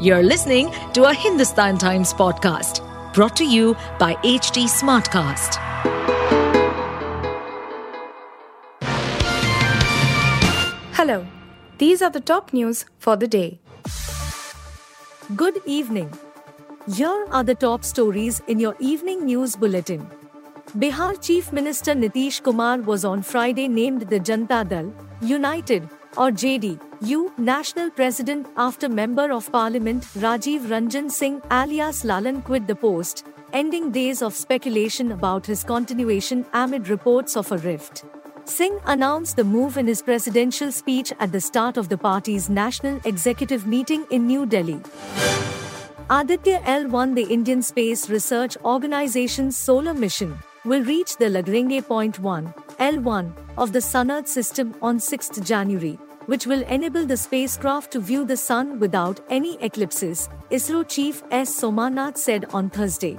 You're listening to a Hindustan Times podcast brought to you by HT Smartcast. Hello, these are the top news for the day. Good evening. Here are the top stories in your evening news bulletin. Bihar Chief Minister Nitish Kumar was on Friday named the Janata Dal United or JDU national president after Member of Parliament Rajiv Ranjan Singh alias Lalan quit the post, ending days of speculation about his continuation amid reports of a rift. Singh announced the move in his presidential speech at the start of the party's national executive meeting in New Delhi. Aditya L1, the Indian Space Research Organization's solar mission, will reach the Lagrange Point 1, L1, of the Sun Earth system on 6 January, which will enable the spacecraft to view the Sun without any eclipses, ISRO Chief S. Somanath said on Thursday.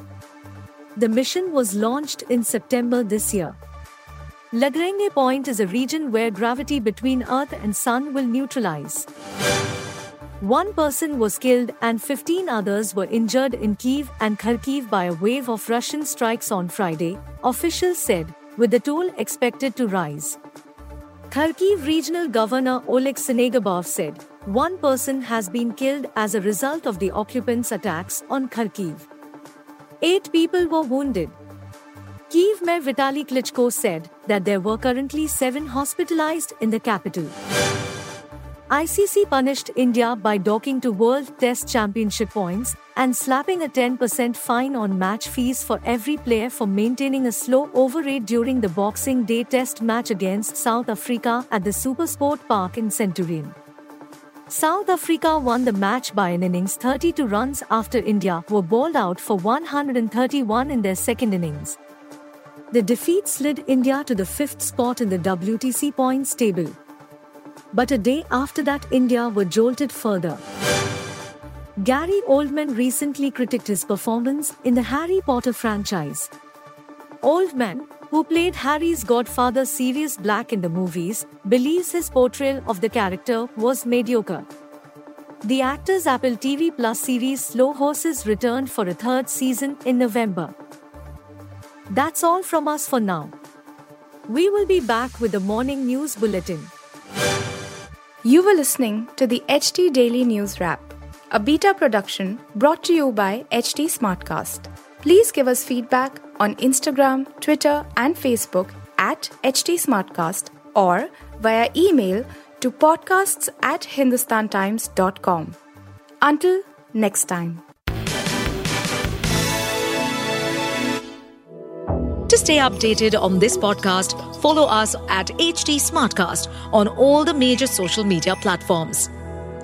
The mission was launched in September this year. Lagrange Point is a region where gravity between Earth and Sun will neutralize. One person was killed and 15 others were injured in Kiev and Kharkiv by a wave of Russian strikes on Friday, officials said, with the toll expected to rise. Kharkiv Regional Governor Oleg Synyehubov said, one person has been killed as a result of the occupants' attacks on Kharkiv. Eight people were wounded. Kiev Mayor Vitaly Klitschko said that there were currently seven hospitalized in the capital. ICC punished India by docking two World Test Championship points and slapping a 10% fine on match fees for every player for maintaining a slow over rate during the Boxing Day Test match against South Africa at the Supersport Park in Centurion. South Africa won the match by an innings 32 runs after India were bowled out for 131 in their second innings. The defeat slid India to the fifth spot in the WTC points table. But a day after that, India were jolted further. Gary Oldman recently critiqued his performance in the Harry Potter franchise. Oldman, who played Harry's godfather Sirius Black in the movies, believes his portrayal of the character was mediocre. The actor's Apple TV Plus series Slow Horses returned for a third season in November. That's all from us for now. We will be back with the morning news bulletin. You were listening to the HT Daily News Wrap, a beta production brought to you by HT Smartcast. Please give us feedback on Instagram, Twitter, and Facebook at HT Smartcast or via email to podcasts at hindustantimes.com. Until next time. To stay updated on this podcast, follow us at HT Smartcast on all the major social media platforms.